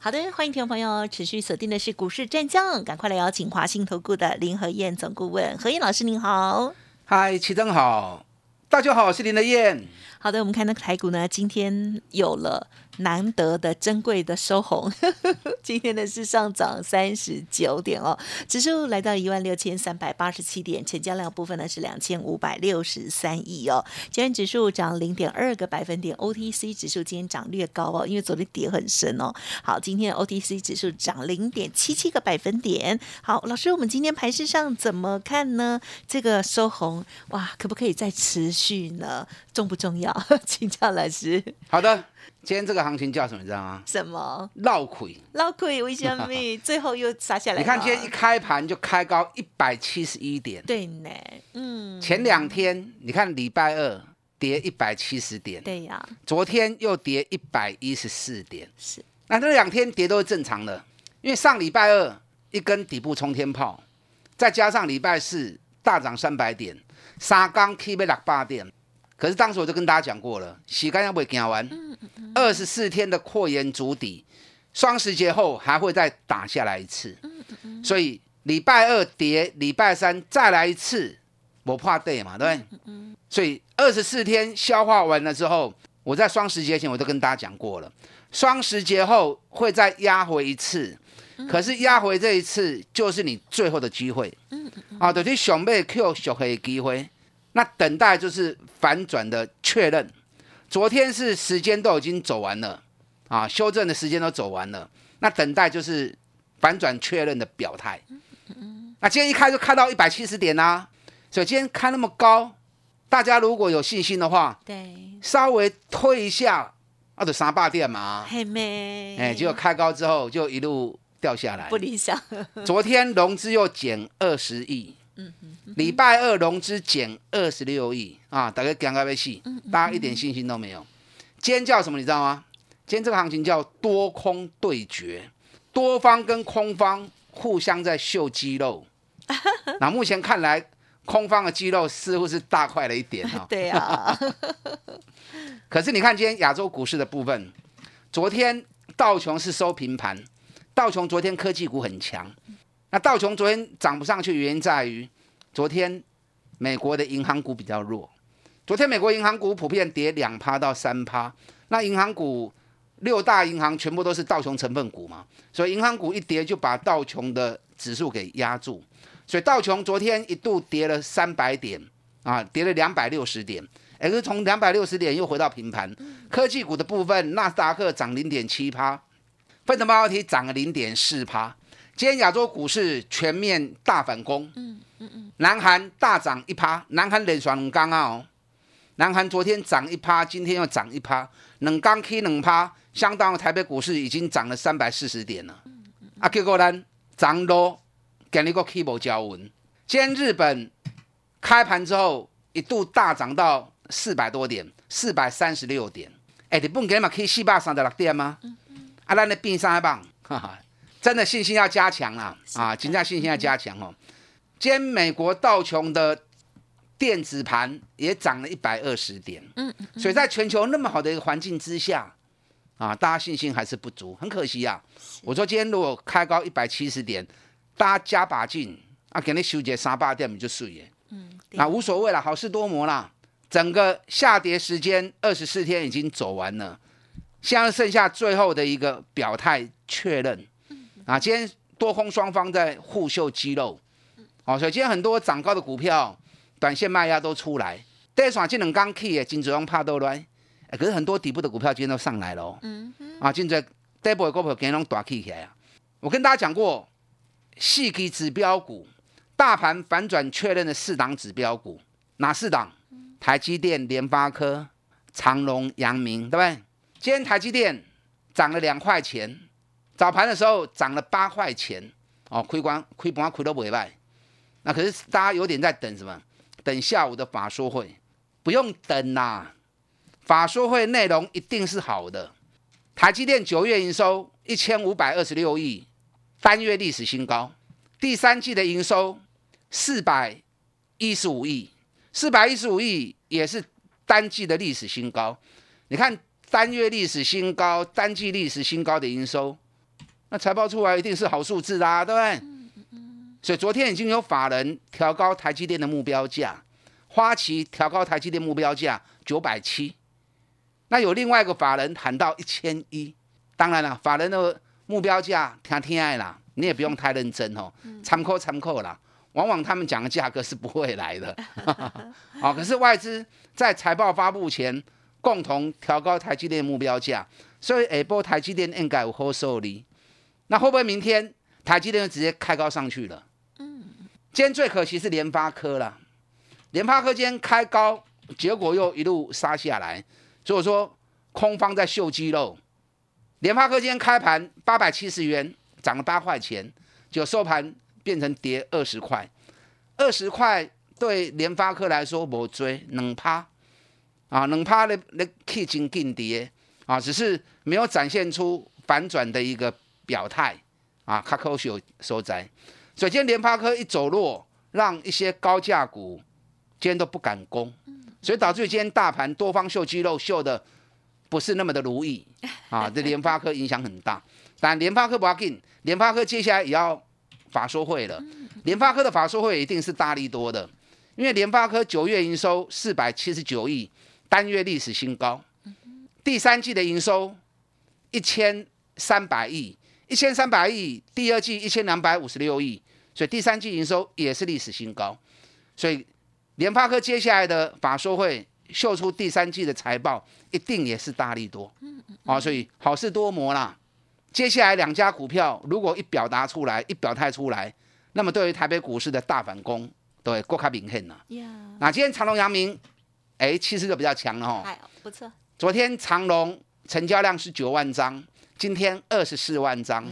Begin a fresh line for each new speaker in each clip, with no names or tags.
好的，欢迎听众朋友持续锁定的是股市战将，赶快来邀请华信投顾的林和燕总顾问何燕老师，您好。
嗨，齐正好，大家好，我是林和燕。
好的，我们看那个台股呢，今天有了。难得的珍贵的收红，今天呢是上涨三十九点哦，指数来到一万六千三百八十七点，成交量部分呢是两千五百六十三亿哦。今天指数涨零点二个百分点，OTC 指数今天涨略高哦，因为昨天跌很深哦。好，今天 OTC 指数涨零点七七个百分点。好，老师，我们今天盘市上怎么看呢？这个收红哇，可不可以再持续呢？重不重要？请教老师。
好的。今天这个行情叫什么？你知道吗？
什么？
绕亏。
绕亏为什么？最后又杀下来。
你看今天一开盘就开高一百七十一点。
对呢，嗯。
前两天你看礼拜二跌一百七十点。
对呀。
昨天又跌一百一十四点。
是。
那这两天跌都是正常的，因为上礼拜二一根底部冲天炮，再加上礼拜四大涨三百点，三刚 K 被六八点。可是当时我就跟大家讲过了，洗干要不会讲完，二十四天的扩延足底，双十节后还会再打下来一次，所以礼拜二跌，礼拜三再来一次，我怕对嘛，对不对？所以二十四天消化完了之后，我在双十节前我都跟大家讲过了，双十节后会再压回一次，可是压回这一次就是你最后的机会，啊，就是想要 Q 小黑的机会。那等待就是反转的确认。昨天是时间都已经走完了啊，修正的时间都走完了。那等待就是反转确认的表态。那今天一开就开到一百七十点啦，所以今天开那么高，大家如果有信心的话，
对，
稍微推一下，啊，就三八点嘛。
嘿咩？
哎，结果开高之后就一路掉下来，
不理想。
昨天融资又减二十亿。礼拜二融资减二十六亿啊，大概讲个微细，大家一点信心都没有。今天叫什么？你知道吗？今天这个行情叫多空对决，多方跟空方互相在秀肌肉。那目前看来，空方的肌肉似乎是大块了一点
啊。对啊。
可是你看今天亚洲股市的部分，昨天道琼是收平盘，道琼昨天科技股很强。那道琼昨天涨不上去，原因在于昨天美国的银行股比较弱。昨天美国银行股普遍跌两趴到三趴。那银行股六大银行全部都是道琼成分股嘛，所以银行股一跌就把道琼的指数给压住。所以道琼昨天一度跌了三百点啊，跌了两百六十点，也是从两百六十点又回到平盘。科技股的部分，纳斯达克涨零点七趴，费城半导体涨了零点四趴。今天亚洲股市全面大反攻，嗯嗯嗯，南韩大涨一趴，南韩连双刚啊哦，南韩昨天涨一趴，今天又涨一趴，冷刚 K 冷趴，相当于台北股市已经涨了三百四十点了，啊结果呢涨多，给你个 K 波交文，今天日本开盘之后一度大涨到四百多点，四百三十六点，哎，你不给嘛 K 四百三十六点吗？啊，咱的变三棒，哈哈。真的信心要加强啊！啊，金价信心要加强哦。今天美国道琼的电子盘也涨了一百二十点，嗯嗯，所以在全球那么好的一个环境之下，啊，大家信心还是不足，很可惜啊。我说今天如果开高一百七十点，大家加把劲啊，给你修结三八点，你就睡耶。嗯，那无所谓了，好事多磨啦。整个下跌时间二十四天已经走完了，现在剩下最后的一个表态确认。啊，今天多空双方在互秀肌肉，哦，所以今天很多涨高的股票，短线卖压都出来。第双技能刚 key 的金主用怕都来，可是很多底部的股票今天都上来了。嗯啊，今在第一波的股票今天拢大起起来啊。我跟大家讲过，细基指标股，大盘反转确认的四档指标股，哪四档？台积电、联发科、长隆、阳明，对不对？今天台积电涨了两块钱。早盘的时候涨了八块钱，哦，亏光亏不亏都不会卖。那可是大家有点在等什么？等下午的法说会，不用等啦。法说会内容一定是好的。台积电九月营收一千五百二十六亿，单月历史新高。第三季的营收四百一十五亿，四百一十五亿也是单季的历史新高。你看单月历史新高、单季历史新高的营收，那财报出来一定是好数字啦，对不对？所以昨天已经有法人调高台积电的目标价，花旗调高台积电目标价九百七，那有另外一个法人喊到一千一。当然了，法人的目标价听听爱啦。你也不用太认真哦，参考参考啦。往往他们讲的价格是不会来的，好，可是外资在财报发布前共同调高台积电目标价，所以下波台积电应该有好受力。那会不会明天台积电就直接开高上去了？嗯，今天最可惜是联发科了，联发科今天开高，结果又一路杀下来，所以说空方在秀肌肉。联发科今天开盘八百七十元。涨了八块钱，就收盘变成跌二十块，二十块对联发科来说无追，能趴啊，能趴的那 K 金进跌啊，只是没有展现出反转的一个表态啊，卡口秀收窄。所以今天联发科一走弱，让一些高价股今天都不敢攻，所以导致今天大盘多方秀肌肉秀的不是那么的如意啊，对联发科影响很大。但联发科不要紧，联发科接下来也要法说会了。联发科的法说会一定是大力多的，因为联发科九月营收四百七十九亿，单月历史新高。第三季的营收一千三百亿，一千三百亿，第二季一千两百五十六亿，所以第三季营收也是历史新高。所以联发科接下来的法说会秀出第三季的财报，一定也是大力多。啊，所以好事多磨啦。接下来两家股票如果一表达出来，一表态出来，那么对于台北股市的大反攻，对，过卡明显了。那今天长隆、阳明，哎，气势就比较强了
不错。
昨天长隆成交量是九万张，今天二十四万张。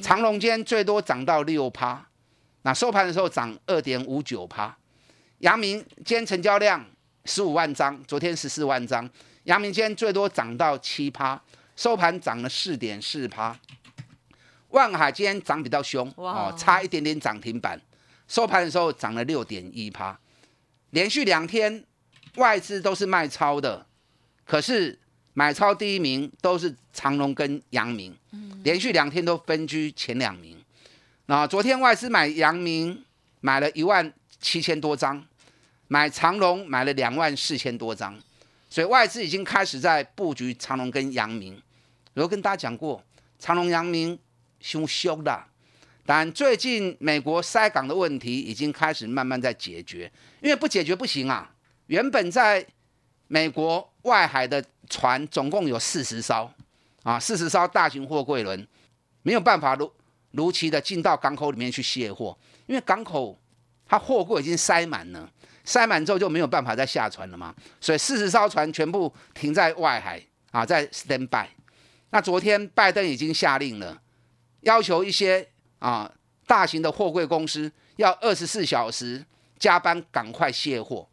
长隆今天最多涨到六趴，那收盘的时候涨二点五九趴。阳明今天成交量十五万张，昨天十四万张。阳明今天最多涨到七趴。收盘涨了四点四趴，万海今天涨比较凶哦，差一点点涨停板。收盘的时候涨了六点一趴，连续两天外资都是卖超的，可是买超第一名都是长隆跟阳明，连续两天都分居前两名。那昨天外资买阳明买了一万七千多张，买长隆买了两万四千多张，所以外资已经开始在布局长隆跟阳明。我跟大家讲过，长隆、阳明凶凶的，但最近美国塞港的问题已经开始慢慢在解决，因为不解决不行啊。原本在美国外海的船总共有四十艘啊，四十艘大型货柜轮没有办法如如期的进到港口里面去卸货，因为港口它货柜已经塞满了，塞满之后就没有办法再下船了嘛，所以四十艘船全部停在外海啊，在 stand by。那昨天拜登已经下令了，要求一些啊大型的货柜公司要二十四小时加班，赶快卸货。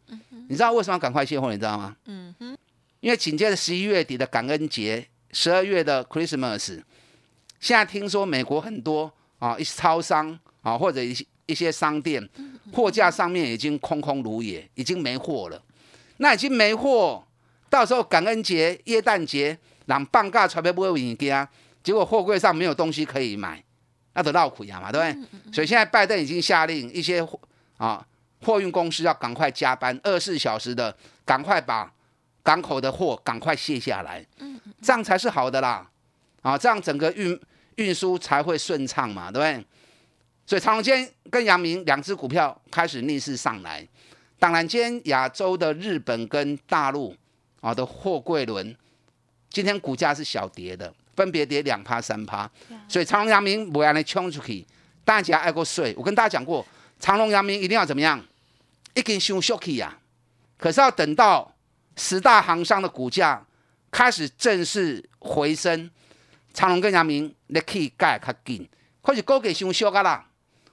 你知道为什么要赶快卸货？你知道吗？嗯哼。因为紧接着十一月底的感恩节，十二月的 Christmas，现在听说美国很多啊一些超商啊或者一些一些商店货架上面已经空空如也，已经没货了。那已经没货，到时候感恩节、耶诞节。让半价钞票不会物件，结果货柜上没有东西可以买，那都闹苦呀嘛，对不对？所以现在拜登已经下令一些啊货运公司要赶快加班，二十四小时的赶快把港口的货赶快卸下来，这样才是好的啦，啊，这样整个运运输才会顺畅嘛，对不对？所以长隆间跟阳明两只股票开始逆势上来，当然今天亚洲的日本跟大陆啊的货柜轮。今天股价是小跌的，分别跌两趴三趴，所以长隆、阳明不要来冲出去，大家爱过税。我跟大家讲过，长隆、阳明一定要怎么样？一根胸 shocky 呀，可是要等到十大行商的股价开始正式回升，长隆跟阳明你可以盖较紧，或者高给熊 s h 啦，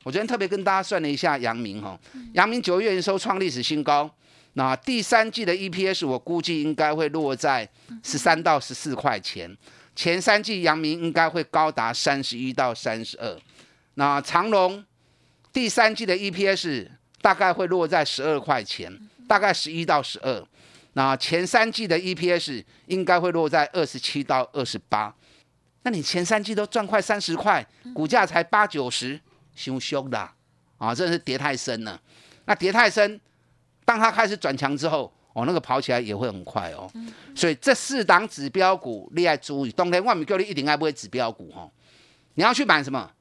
我昨天特别跟大家算了一下阳明哈，阳明九月营收创历史新高，那第三季的 EPS 我估计应该会落在十三到十四块钱，前三季阳明应该会高达三十一到三十二，那长隆第三季的 EPS 大概会落在十二块钱，大概十一到十二，那前三季的 EPS 应该会落在二十七到二十八。那你前三季都赚快三十块，股价才八九十，凶凶的啊！真的是跌太深了。那跌太深，当它开始转强之后，哦，那个跑起来也会很快哦。所以这四档指标股，你要注意。冬天万米叫你一定爱不会指标股哦。你要去买什么？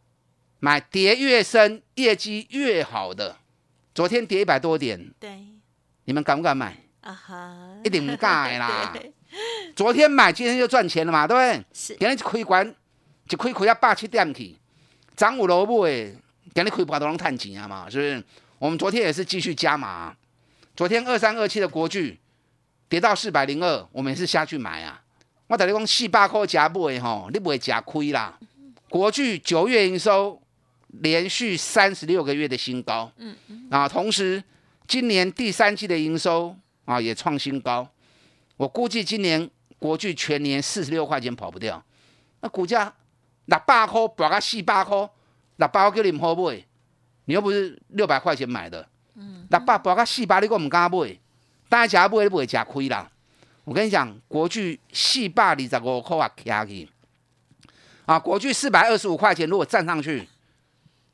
买跌越深、业绩越好的。昨天跌一百多点，
对，
你们敢不敢买？
啊哈，
一定不敢啦。昨天买，今天就赚钱了嘛，对不对？
是
今日就开关，一开开啊八七点去，涨五楼买，今日开盘都能探钱啊嘛，是不是？我们昨天也是继续加码、昨天二三二七的国巨跌到四百零二，我们也是下去买啊。我等你讲四百块加买吼，你不会加亏啦。国巨九月营收连续三十六个月的新高，嗯嗯，啊，同时今年第三季的营收啊也创新高。我估计今年国巨全年四十六块钱跑不掉，那股价六百块博个四百块，六百块叫你唔好买，你又不是六百块钱买的，六百博个四百你个唔敢买，当然假买你不会吃亏啦。我跟你讲，国巨四百二十五块啊，卡去啊，国巨四百二十五块钱，如果站上去，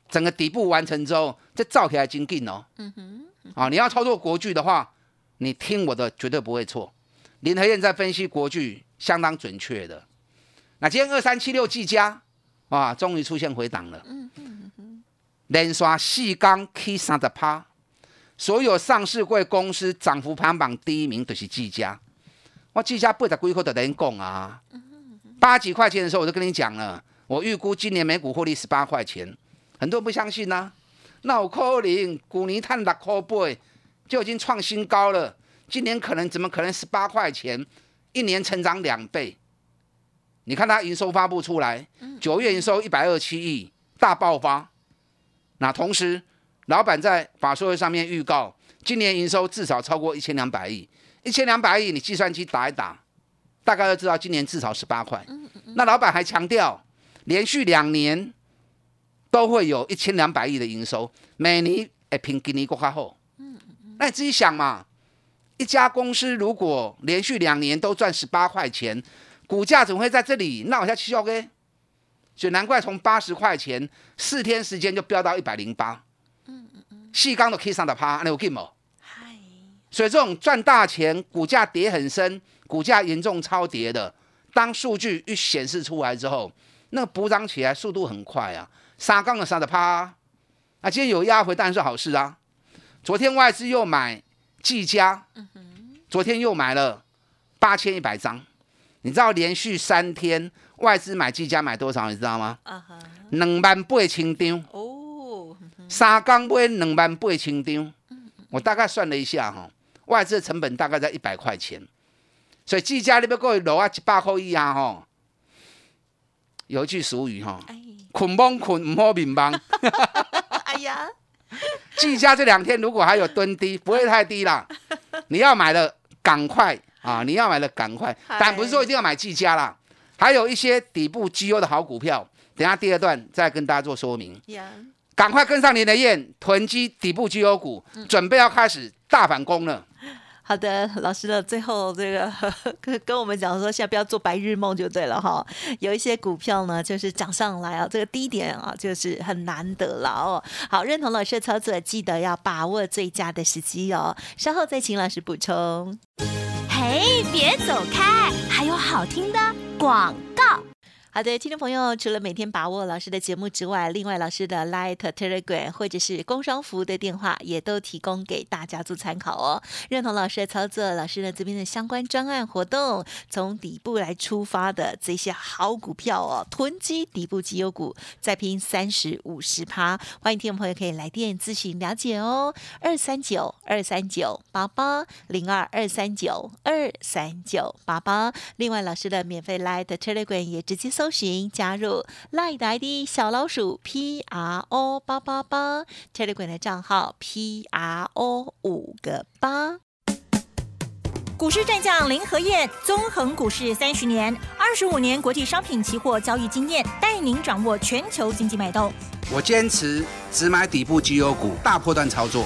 整个底部完成之后，这造起来真劲哦。嗯哼，啊，你要操作国巨的话，你听我的，绝对不会错。林和燕在分析国巨，相当准确的。那今天二三七六技嘉啊，终于出现回档了。嗯嗯嗯连刷四缸 K 三十趴，所有上市贵公司涨幅排行榜第一名就是技嘉。我技嘉八十几块就等讲啊，八几块钱的时候我就跟你讲了，我预估今年每股获利十八块钱，很多人不相信呐、那有可能股泥碳六块八就已经创新高了。今年可能怎么可能十八块钱，一年成长两倍？你看它营收发布出来，九月营收一百二七亿，大爆发。那同时，老板在法说会上面预告，今年营收至少超过一千两百亿。一千两百亿，你计算机打一打，大概就知道今年至少十八块。那老板还强调，连续两年都会有一千两百亿的营收，每年哎平今年国较好。那你自己想嘛。一家公司如果连续两年都赚十八块钱，股价怎么会在这里闹下去？OK，所以难怪从八十块钱四天时间就飙到一百零八。嗯嗯嗯，细钢都 K 上的趴，那有劲冇？嗨，所以这种赚大钱，股价跌很深，股价严重超跌的，当数据一显示出来之后，那个补涨起来速度很快啊。杀钢的杀的趴，啊，今天有压回当然是好事啊。昨天外资又买。技嘉，昨天又买了八千一百张，你知道连续三天外资买技嘉买多少？你知道吗？两万八千张哦，三缸买两万八千张，我大概算了一下哈，外资的成本大概在一百块钱，所以技嘉你要过去落啊一百块以下哈。有一句俗语哈，捆绑捆唔好面帮。哎呀。技嘉这两天如果还有蹲低，不会太低啦。你要买的赶快啊！你要买的赶快，但不是说一定要买技嘉啦。还有一些底部绩优的好股票，等下第二段再跟大家做说明。赶快跟上您的燕，囤积底部绩优股，准备要开始大反攻了。
好的，老师的最后这个 跟跟我们讲说，现在不要做白日梦就对了哈。有一些股票呢，就是涨上来啊，这个低点啊，就是很难得了哦。好，认同老师的操作，记得要把握最佳的时机哦。稍后再请老师补充。
嘿，别走开，还有好听的广告。
好的，听众朋友，除了每天把握老师的节目之外，另外老师的 Light Telegram 或者是工商服务的电话也都提供给大家做参考哦。认同老师的操作，老师呢这边的相关专案活动，从底部来出发的这些好股票哦，囤积底部绩优股，再拼三十五十趴，欢迎听众朋友可以来电咨询了解哦。二三九二三九八八零二二三九二三九八八。另外老师的免费 Light Telegram 也直接搜。搜寻加入赖的 ID 小老鼠 P R O 八八八，Telegram 的账号 P R O 五个八。
股市战将林和燕，纵横股市三十年，二十五年国际商品期货交易经验，带您掌握全球经济脉动。
我坚持只买底部绩优股，大波段操作。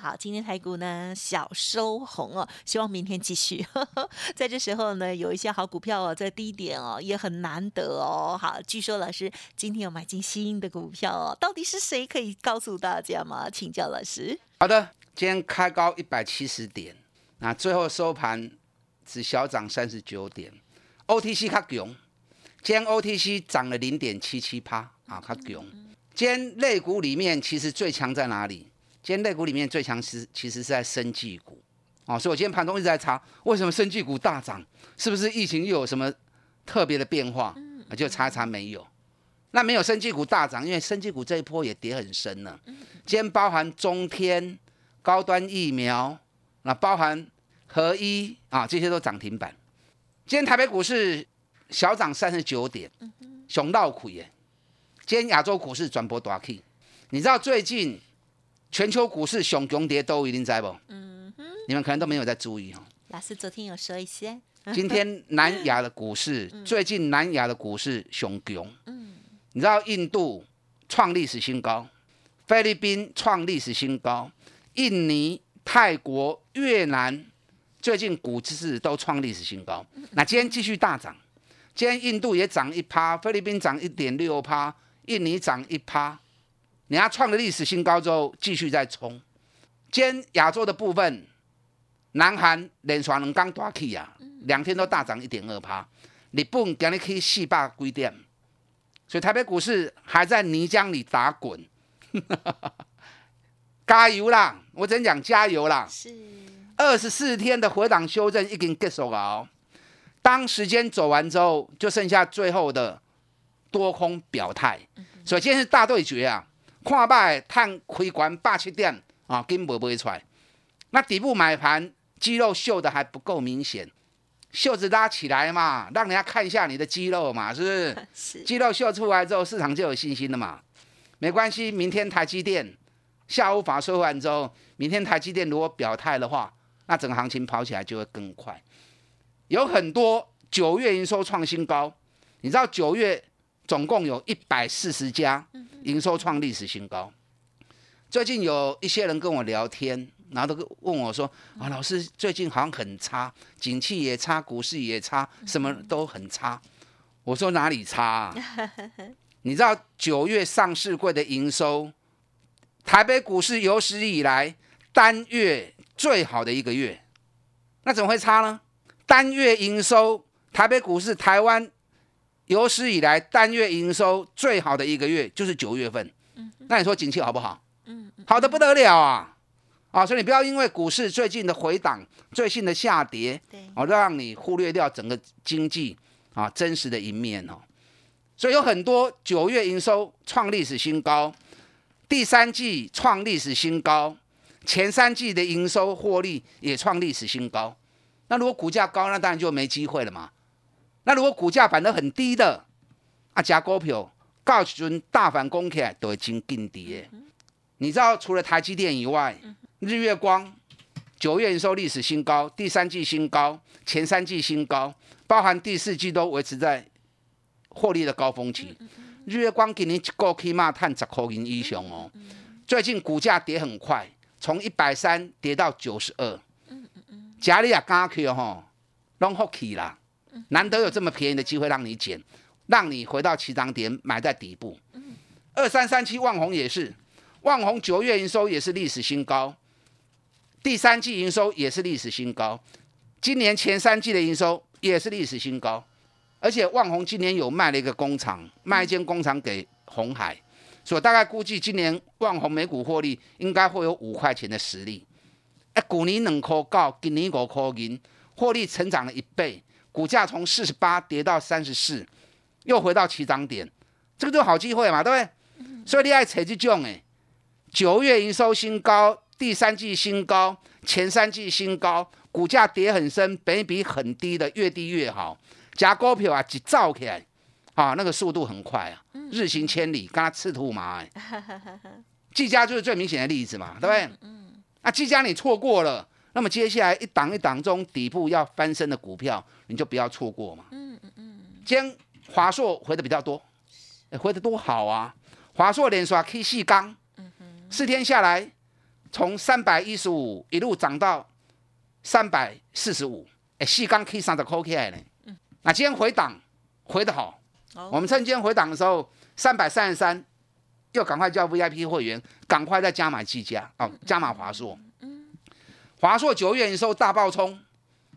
好，今天台股呢小收红哦，希望明天继续。在这时候呢，有一些好股票哦，在低点哦也很难得哦。好，据说老师今天有买进新的股票哦，到底是谁可以告诉大家吗？请教老师。
好的，今天开高一百七十点，那最后收盘只小涨三十九点，OTC 卡强，今天 OTC 涨了零点七七趴啊，卡强。今天类股里面其实最强在哪里？今天类股里面最强是其实是在生技股，哦，所以我今天盘中一直在查，为什么生技股大涨？是不是疫情又有什么特别的变化？啊，就查一查没有。那没有生技股大涨，因为生技股这一波也跌很深了。今天包含中天、高端疫苗，那包含合一啊，这些都涨停板。今天台北股市小涨三十九点，熊闹苦耶。今天亚洲股市转播大 K，你知道最近？全球股市熊熊跌都一定在不？嗯哼，你们可能都没有在注意哦。
老师昨天有说一些。
今天南亚的股市，最近南亚的股市熊熊。嗯，你知道印度创历史新高，菲律宾创历史新高，印尼、泰国、越南最近股市都创历史新高。那今天继续大涨，今天印度也涨一趴，菲律宾涨一点六趴，印尼涨一趴。人家创了历史新高之后，继续再冲。今天亚洲的部分，南韩连刷两刚大起啊，两天都大涨一点二趴。日本今日去四百几点，所以台北股市还在泥浆里打滚。加油啦！我只能讲加油啦。是。二十四天的回档修正已经结束了哦。当时间走完之后，就剩下最后的多空表态。所以今天是大对决啊。看卖探开关八七点啊，根本不会出来。那底部买盘肌肉秀的还不够明显，袖子拉起来嘛，让人家看一下你的肌肉嘛，是不是？是。肌肉秀出来之后，市场就有信心了嘛。没关系，明天台积电下午法说完之后，明天台积电如果表态的话，那整个行情跑起来就会更快。有很多九月营收创新高，你知道九月总共有一百四十家。营收创历史新高。最近有一些人跟我聊天，然后都问我说：“啊，老师最近好像很差，景气也差，股市也差，什么都很差。”我说：“哪里差？啊？你知道九月上市柜的营收，台北股市有史以来单月最好的一个月，那怎么会差呢？单月营收，台北股市台湾。”有史以来单月营收最好的一个月就是九月份，那你说景气好不好？嗯，好的不得了啊！啊，所以你不要因为股市最近的回档、最近的下跌，对，哦，让你忽略掉整个经济啊真实的一面哦。所以有很多九月营收创历史新高，第三季创历史新高，前三季的营收获利也创历史新高。那如果股价高，那当然就没机会了嘛。那如果股价反而很低的，啊，加股票，告时阵大反攻起来都会真劲跌。你知道除了台积电以外，日月光九月营收历史新高，第三季新高，前三季新高，包含第四季都维持在获利的高峰期。日月光今年一个起码探十块银以上哦。最近股价跌很快，从一百三跌到九十二。嗯嗯嗯，加利亚加去吼，拢福气啦。难得有这么便宜的机会让你捡，让你回到起涨点买在底部。二三三七万红也是，万红九月营收也是历史新高，第三季营收也是历史新高，今年前三季的营收也是历史新高，而且万红今年有卖了一个工厂，卖一间工厂给红海，所以大概估计今年万红每股获利应该会有五块钱的实力。哎，股年两块高，今年五块银，获利成长了一倍，股价从四十八跌到三十四，又回到起涨点，这个就好机会嘛，对不对？所以你爱扯这种哎，九月营收新高，第三季新高，前三季新高，股价跌很深，本比很低的，越低越好。加股票啊，一造起来，啊，那个速度很快啊，日行千里，跟它赤兔马哎。技嘉就是最明显的例子嘛，对不对？那技嘉你错过了，那么接下来一档一档中底部要翻身的股票，你就不要错过嘛。嗯嗯嗯。今天华硕回的比较多，哎，回的多好啊！华硕连刷 K 细钢，四天下来从三百一十五一路涨到三百四十五，哎，细钢 K 三的 K 起来呢。那今天回档回的好，我们趁今天回档的时候，三百三十三。又赶快叫 VIP 会员，赶快再加买技嘉哦，加码华硕。华硕九月营收大爆冲，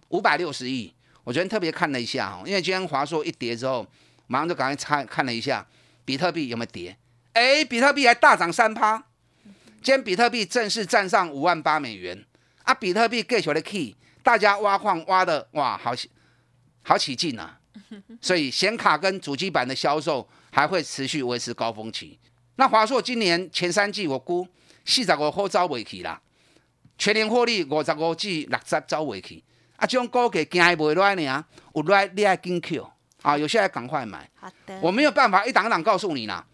五百六十亿。我昨天特别看了一下，因为今天华硕一跌之后，马上就赶快看看了一下比特币有没有跌。哎，比特币还大涨三趴。今天比特币正式站上五万八美元啊！比特币 get 的 key，大家挖矿挖的哇，好好起劲啊！所以显卡跟主机板的销售还会持续维持高峰期。那华硕今年前三季我估四十五号走未去啦，全年获利五十五至六十走未去，啊，这种股价惊还未来呢，有来你爱紧 Q 啊，有些爱赶快买。
好的，
我没有办法一档一档告诉你啦，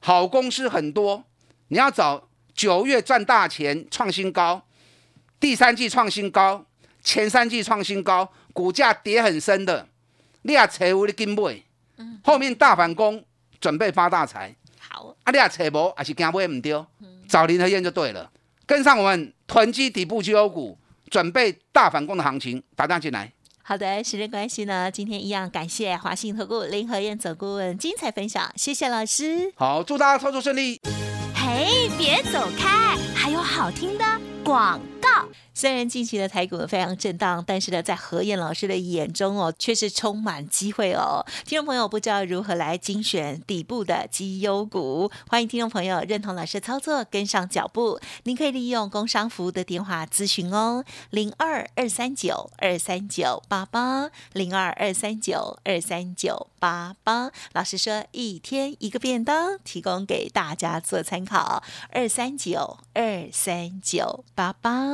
好公司很多，你要找九月赚大钱创新高，第三季创新高，前三季创新高，股价跌很深的，你也找有的金买，后面大反攻，准备发大财。好。啊，你也扯无，还是惊买唔对，找林和燕就对了。跟上我们囤积底部绩优股，准备大反攻的行情，打单进来。
好的，时间关系呢，今天一样感谢华信投顾林和燕总顾问精彩分享，谢谢老师。
好，祝大家操作顺利。
嘿，别走开，还有好听的广告。
虽然近期的台股非常震荡，但是呢，在何燕老师的眼中哦，却是充满机会哦。听众朋友不知道如何来精选底部的绩优股，欢迎听众朋友认同老师操作，跟上脚步。您可以利用工商服务的电话咨询哦，零二二三九二三九八八，零二二三九二三九八八。老师说一天一个便当，提供给大家做参考，二三九二三九八八。